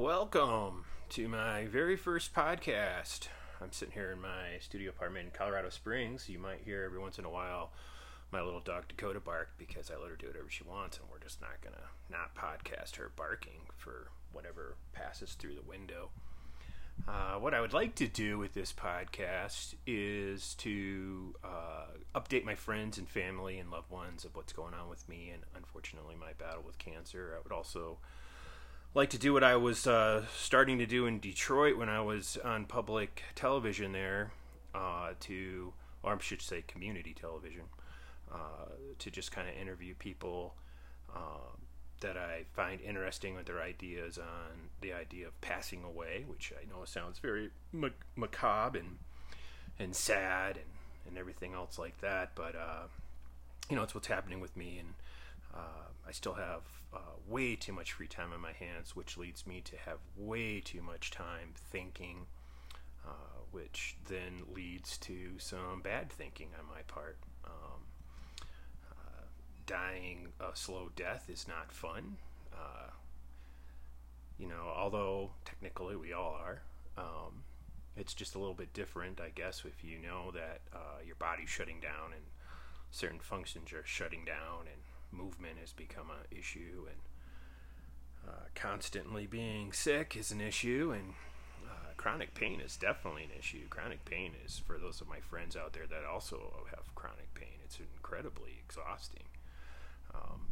Welcome to my very first podcast. I'm sitting here in my studio apartment in Colorado Springs. You might hear every once in a while my little dog Dakota bark because I let her do whatever she wants, and we're just not gonna not podcast her barking for whatever passes through the window. Uh, what I would like to do with this podcast is to uh, update my friends and family and loved ones of what's going on with me and unfortunately my battle with cancer. I would also like to do what I was uh, starting to do in Detroit when I was on public television there, uh, to, or I should say community television, uh, to just kind of interview people uh, that I find interesting with their ideas on the idea of passing away, which I know sounds very macabre and and sad and, and everything else like that, but uh, you know it's what's happening with me, and uh, I still have uh, way too much free time on my hands, which leads me to have way too much time thinking, uh, which then leads to some bad thinking on my part. Um, uh, dying a slow death is not fun. Uh, you know, although technically we all are. Um, it's just a little bit different, I guess, if you know that uh, your body's shutting down and certain functions are shutting down and movement has become an issue, and uh, constantly being sick is an issue, and uh, chronic pain is definitely an issue. Chronic pain is for those of my friends out there that also have chronic pain. It's incredibly exhausting. Um,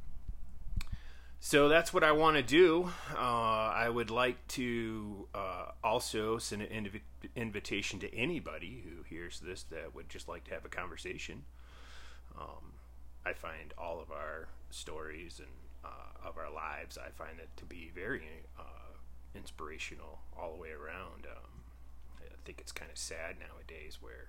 so that's what I want to do. Uh, I would like to uh, also send an inv- invitation to anybody who hears this that would just like to have a conversation. Um, I find all of our stories and uh, of our lives, I find it to be very uh, inspirational all the way around. Um, I think it's kind of sad nowadays where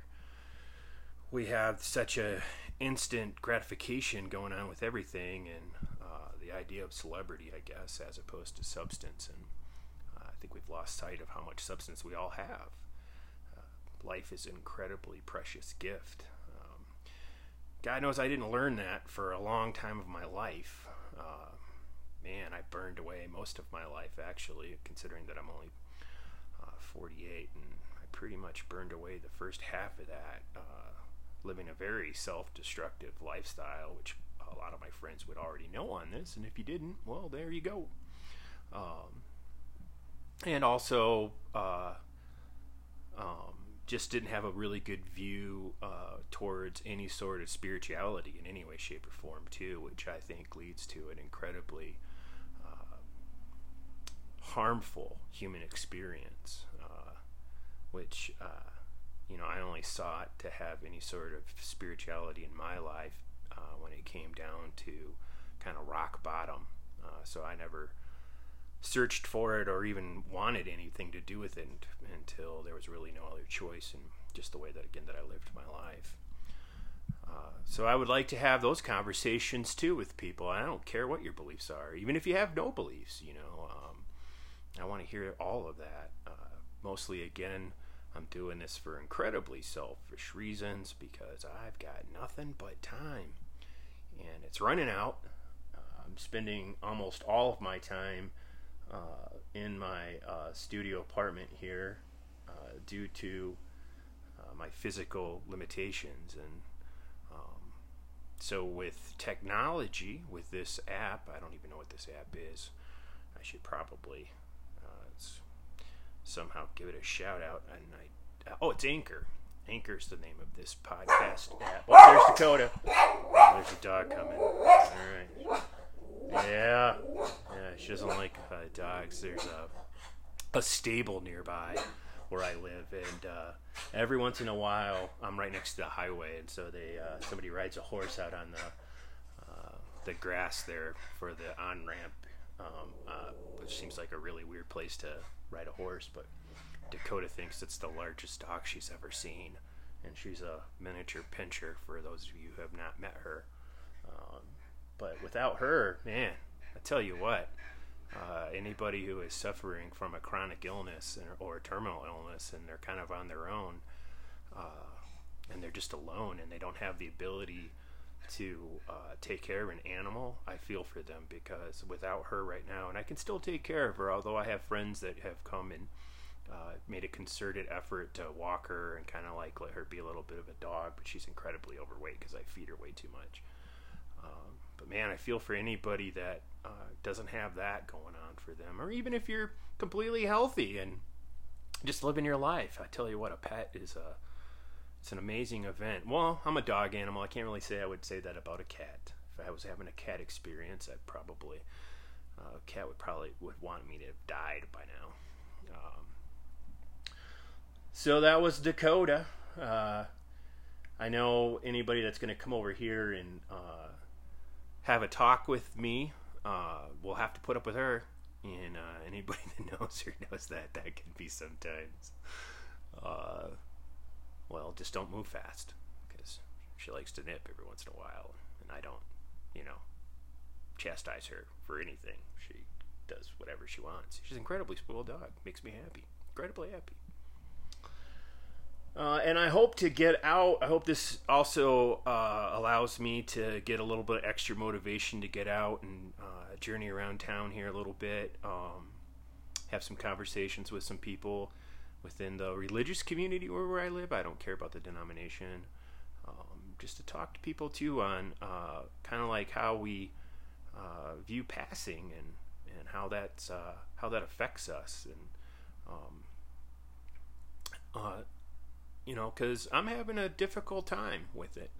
we have such a instant gratification going on with everything, and uh, the idea of celebrity, I guess, as opposed to substance. And uh, I think we've lost sight of how much substance we all have. Uh, life is an incredibly precious gift. God knows I didn't learn that for a long time of my life. Uh, man, I burned away most of my life, actually, considering that I'm only uh, 48, and I pretty much burned away the first half of that, uh, living a very self destructive lifestyle, which a lot of my friends would already know on this, and if you didn't, well, there you go. Um, and also, uh, um, just didn't have a really good view uh, towards any sort of spirituality in any way, shape, or form, too, which I think leads to an incredibly uh, harmful human experience, uh, which, uh, you know, I only sought to have any sort of spirituality in my life uh, when it came down to kind of rock bottom. Uh, so I never searched for it or even wanted anything to do with it until there was really no other choice and just the way that again that I lived my life. Uh, so I would like to have those conversations too with people. I don't care what your beliefs are, even if you have no beliefs. You know, um, I want to hear all of that. Uh, mostly, again, I'm doing this for incredibly selfish reasons because I've got nothing but time, and it's running out. Uh, I'm spending almost all of my time uh, in my uh, studio apartment here uh, due to uh, my physical limitations. And um, so, with technology, with this app, I don't even know what this app is. I should probably somehow give it a shout out. And I, oh, it's Anchor. Anchor's the name of this podcast app. Oh, there's Dakota. Oh, there's a dog coming. All right. Yeah. She doesn't like uh, dogs. There's a a stable nearby where I live, and uh, every once in a while, I'm right next to the highway, and so they uh, somebody rides a horse out on the uh, the grass there for the on ramp, um, uh, which seems like a really weird place to ride a horse, but Dakota thinks it's the largest dog she's ever seen, and she's a miniature pinscher. For those of you who have not met her. Um, but without her, man, I tell you what, uh, anybody who is suffering from a chronic illness or a terminal illness and they're kind of on their own uh, and they're just alone and they don't have the ability to uh, take care of an animal, I feel for them because without her right now, and I can still take care of her, although I have friends that have come and uh, made a concerted effort to walk her and kind of like let her be a little bit of a dog, but she's incredibly overweight because I feed her way too much. Um, but man, I feel for anybody that uh, doesn't have that going on for them, or even if you're completely healthy and just living your life. I tell you what, a pet is a it's an amazing event. Well, I'm a dog animal. I can't really say I would say that about a cat. If I was having a cat experience, I'd probably uh, a cat would probably would want me to have died by now. Um, so that was Dakota. Uh, I know anybody that's going to come over here and uh, have a talk with me uh, will have to put up with her. And uh, anybody that knows her knows that that can be sometimes. Uh, well, just don't move fast because she likes to nip every once in a while, and I don't, you know, chastise her for anything. She does whatever she wants. She's an incredibly spoiled dog. Makes me happy. Incredibly happy. Uh, and I hope to get out. I hope this also uh, allows me to get a little bit of extra motivation to get out and uh, journey around town here a little bit. Um, have some conversations with some people within the religious community where, where I live. I don't care about the denomination. Um, just to talk to people too on uh, kind of like how we uh, view passing and and how that's uh, how that affects us and um, you know because I'm having a difficult time with it.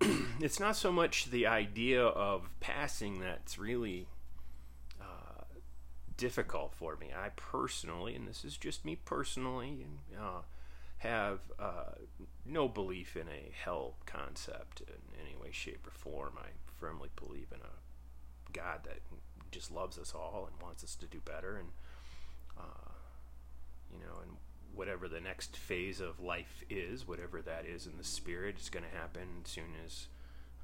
it's not so much the idea of passing that's really difficult for me. I personally, and this is just me personally, uh, have uh, no belief in a hell concept in any way, shape, or form. I firmly believe in a God that just loves us all and wants us to do better, and uh, you know, and whatever the next phase of life is, whatever that is in the spirit, it's going to happen as soon as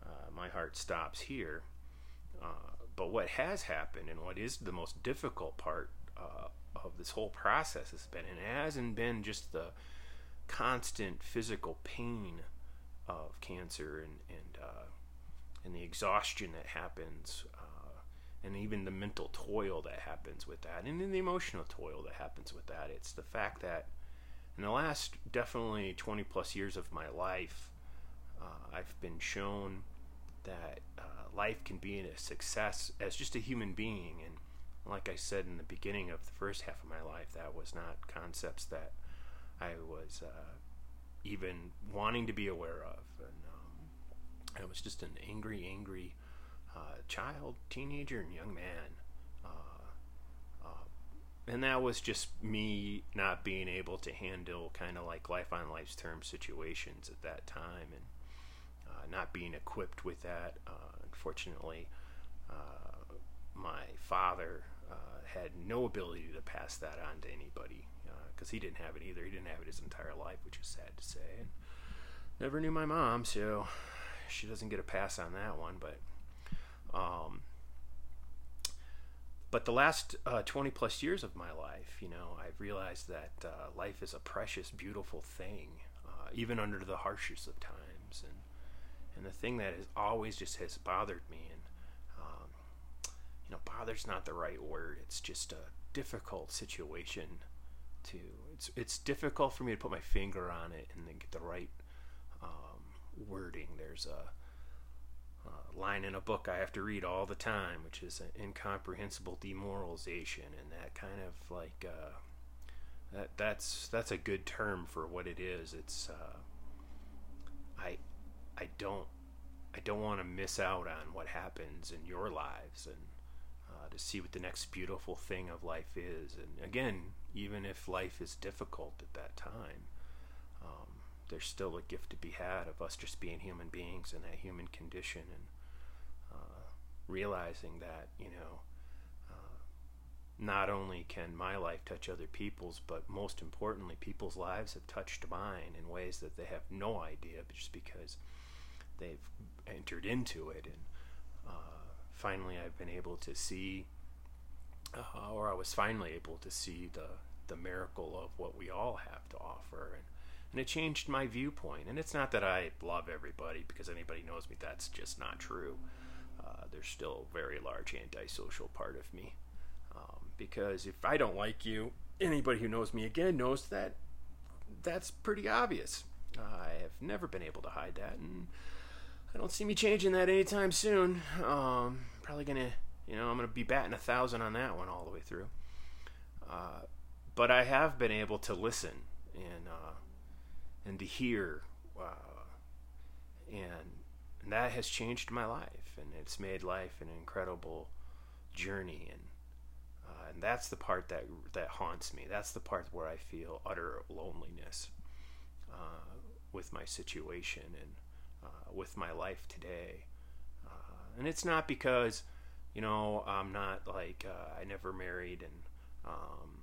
uh, my heart stops here. Uh, but what has happened and what is the most difficult part uh, of this whole process has been, and hasn't been just the constant physical pain of cancer and and uh, and the exhaustion that happens, uh, and even the mental toil that happens with that, and then the emotional toil that happens with that. It's the fact that in the last definitely 20 plus years of my life, uh, I've been shown that uh, life can be a success as just a human being. And like I said in the beginning of the first half of my life, that was not concepts that I was uh, even wanting to be aware of. And um, I was just an angry, angry uh, child, teenager, and young man. And that was just me not being able to handle kind of like life on life's terms situations at that time and uh, not being equipped with that uh, unfortunately, uh, my father uh, had no ability to pass that on to anybody because uh, he didn't have it either. He didn't have it his entire life, which is sad to say. And never knew my mom, so she doesn't get a pass on that one. But um, but the last uh, 20 plus years of my life, you know, I've realized that uh, life is a precious, beautiful thing, uh, even under the harshest of times. And and the thing that has always just has bothered me, and um, you know, bothers not the right word. It's just a difficult situation to. It's it's difficult for me to put my finger on it and then get the right um, wording. There's a line in a book I have to read all the time, which is an incomprehensible demoralization, and that kind of like uh, that that's that's a good term for what it is. It's uh, I I don't I don't want to miss out on what happens in your lives and uh, to see what the next beautiful thing of life is. And again, even if life is difficult at that time, there's still a gift to be had of us just being human beings in that human condition and uh, realizing that you know. Uh, not only can my life touch other people's, but most importantly, people's lives have touched mine in ways that they have no idea, just because they've entered into it, and uh, finally I've been able to see, uh, or I was finally able to see the the miracle of what we all have to offer, and and it changed my viewpoint. And it's not that I love everybody because anybody knows me. That's just not true. Uh, there's still a very large antisocial part of me. Um, because if I don't like you, anybody who knows me again knows that that's pretty obvious. I have never been able to hide that, and I don't see me changing that anytime soon. Um, probably gonna, you know, I'm gonna be batting a thousand on that one all the way through. Uh, but I have been able to listen and uh, and to hear, uh, and, and that has changed my life, and it's made life an incredible journey, and uh, and that's the part that that haunts me. That's the part where I feel utter loneliness uh, with my situation and uh, with my life today, uh, and it's not because you know I'm not like I never married and um,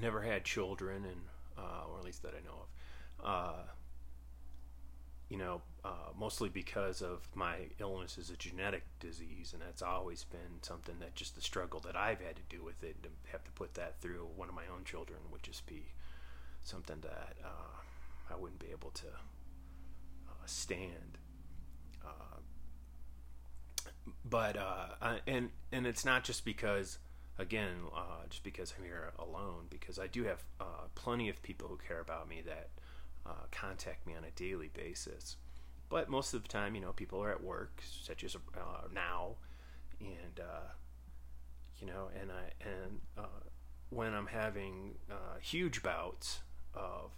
never had children, and or at least that I know of uh, you know, uh, mostly because of my illness is a genetic disease, and that's always been something that just the struggle that I've had to do with it, to have to put that through one of my own children would just be something that uh, I wouldn't be able to uh, stand. Uh, but uh, and and it's not just because again, uh, just because I'm here alone, because I do have uh, plenty of people who care about me that uh, contact me on a daily basis. But most of the time, you know, people are at work, such as uh, now, and uh, you know, and I and uh, when I'm having uh, huge bouts of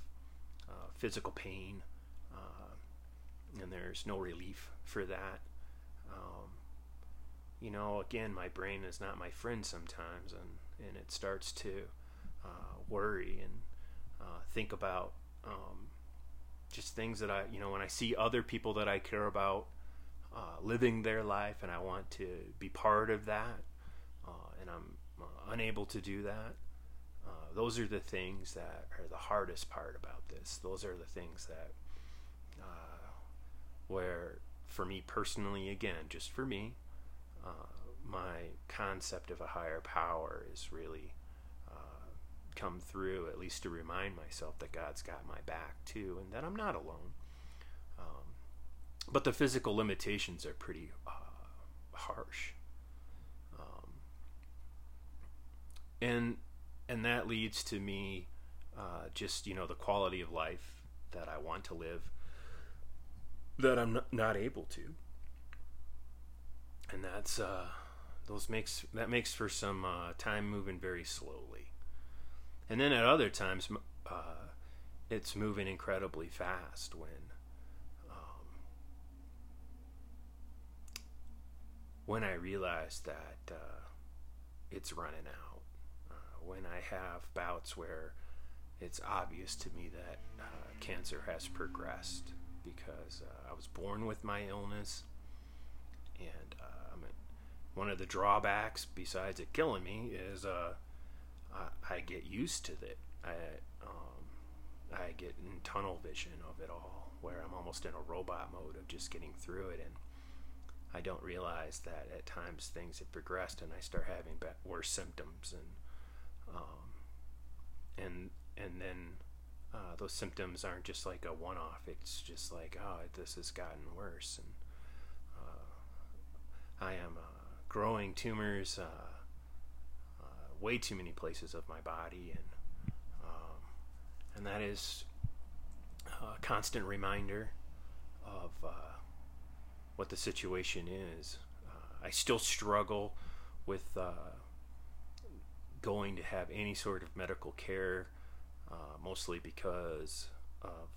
uh, physical pain, and there's no relief for that. Um, you know, again, my brain is not my friend sometimes, and, and it starts to worry and think about um, just things that I, you know, when I see other people that I care about uh, living their life and I want to be part of that, uh, and I'm uh, unable to do that, uh, those are the things that are the hardest part about this. Those are the things that, uh, where for me personally, again, just for me, uh, my concept of a higher power is really come through, at least to remind myself that God's got my back too, and that I'm not alone. Um, but the physical limitations are pretty uh, harsh, um, and and that leads to me uh, just you know the quality of life that I want to live that I'm not able to, and that's uh, those makes that makes for some uh, time moving very slowly and then at other times uh, it's moving incredibly fast when um, when I realize that uh, it's running out. Uh, when I have bouts where it's obvious to me that uh, cancer has progressed because uh, I was born with my illness and uh, one of the drawbacks besides it killing me is I, I get used to it. I um, I get in tunnel vision of it all, where I'm almost in a robot mode of just getting through it, and I don't realize that at times things have progressed, and I start having worse symptoms, and um, and and then uh, those symptoms aren't just like a one-off. It's just like, oh, this has gotten worse, and uh, I am uh, growing tumors. Way too many places of my body, and um, and that is a constant reminder of uh, what the situation is. Uh, I still struggle with uh, going to have any sort of medical care, uh, mostly because of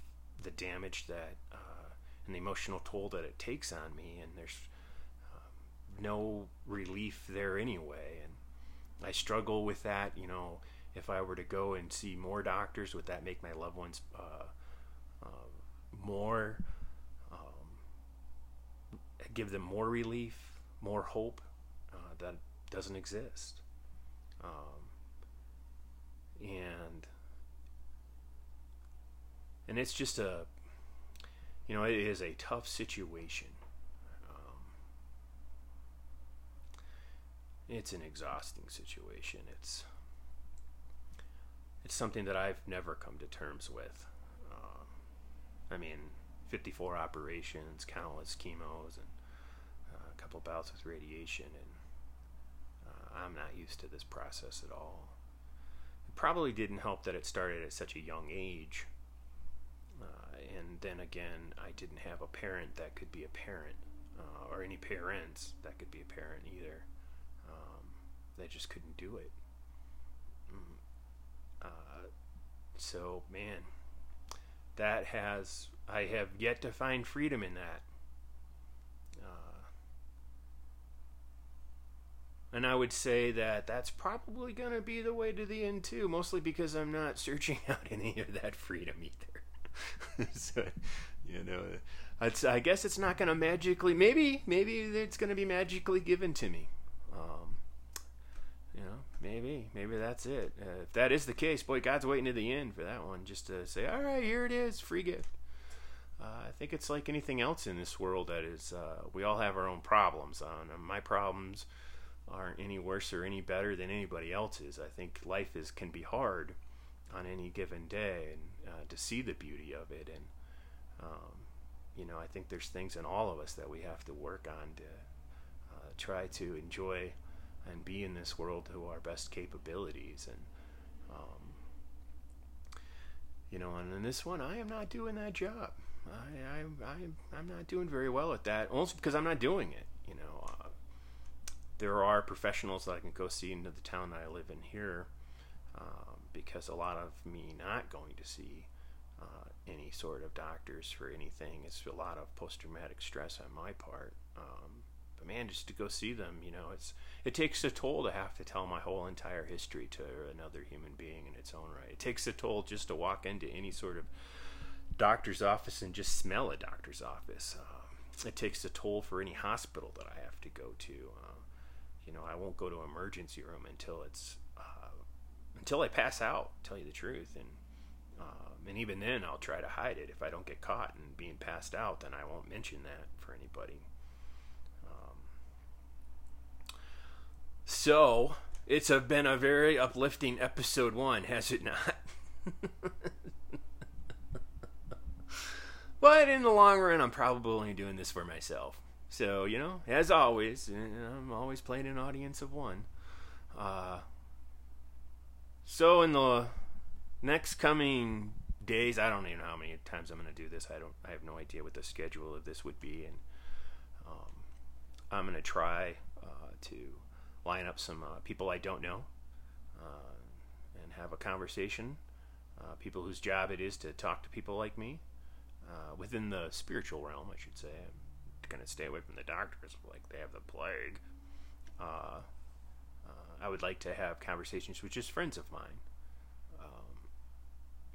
the damage that uh, and the emotional toll that it takes on me, and there's um, no relief there anyway, and I struggle with that. You know, if I were to go and see more doctors, would that make my loved ones uh, uh, more, um, give them more relief, more hope uh, that doesn't exist? Um, and and it's just a, you know, it is a tough situation it's an exhausting situation. It's it's something that I've never come to terms with. Um, I mean, 54 operations, countless chemos, and uh, a couple bouts with radiation, and uh, I'm not used to this process at all. It probably didn't help that it started at such a young age. Uh, and then again, I didn't have a parent that could be a parent, uh, or any parents that could be a parent either. They just couldn't do it. Mm. Uh, so, man, that has I have yet to find freedom in that. Uh, and I would say that that's probably going to be the way to the end too, mostly because I'm not searching out any of that freedom either. so, you know, I guess it's not going to magically. Maybe, maybe it's going to be magically given to me. Maybe, maybe that's it. Uh, if that is the case, boy, God's waiting to the end for that one, just to say, all right, here it is, free gift. Uh, I think it's like anything else in this world that is, uh, we all have our own problems. On my problems aren't any worse or any better than anybody else's. I think life is can be hard on any given day, and uh, to see the beauty of it, and um, you know, I think there's things in all of us that we have to work on to uh, try to enjoy and be in this world to our best capabilities, and um, you know, and in this one, I am not doing that job. I, I, I, I'm not doing very well at that. Also because I'm not doing it. You know, uh, there are professionals that I can go see into the town that I live in here, um, because a lot of me not going to see uh, any sort of doctors for anything. It's a lot of post-traumatic stress on my part. Um, but man, just to go see them, you know, it's it takes a toll to have to tell my whole entire history to another human being in its own right. It takes a toll just to walk into any sort of doctor's office and just smell a doctor's office. Um, it takes a toll for any hospital that I have to go to. Uh, you know, I won't go to emergency room until it's uh, until I pass out. Tell you the truth, and um, and even then, I'll try to hide it. If I don't get caught and being passed out, then I won't mention that for anybody. So it's a, been a very uplifting episode one, has it not? But in the long run, I'm probably only doing this for myself. So, you know, as always, I'm always playing an audience of one. Uh, so, in the next coming days, I don't even know how many times I'm going to do this. I don't. I have no idea what the schedule of this would be, and um, I'm going to try uh, to line up some uh, people I don't know uh, and have a conversation. Uh, people whose job it is to talk to people like me uh, within the spiritual realm, I should say. I'm going to stay away from the doctors, like they have the plague. Uh, I would like to have conversations with just friends of mine. Um,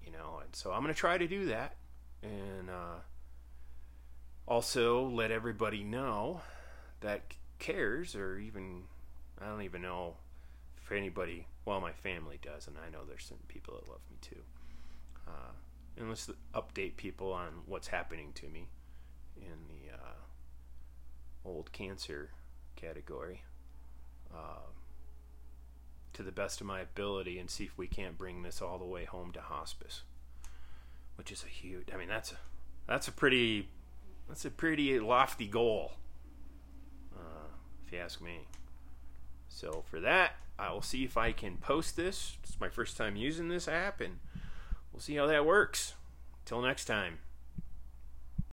you know, and so I'm going to try to do that. And also let everybody know that cares, or even, I don't even know if anybody, well, my family does, and I know there's some people that love me too. Uh, and let's update people on what's happening to me in the uh, old cancer category uh, to the best of my ability and see if we can't bring this all the way home to hospice which is a huge i mean that's a that's a pretty that's a pretty lofty goal uh, if you ask me so for that i will see if i can post this it's my first time using this app and we'll see how that works. Till next time.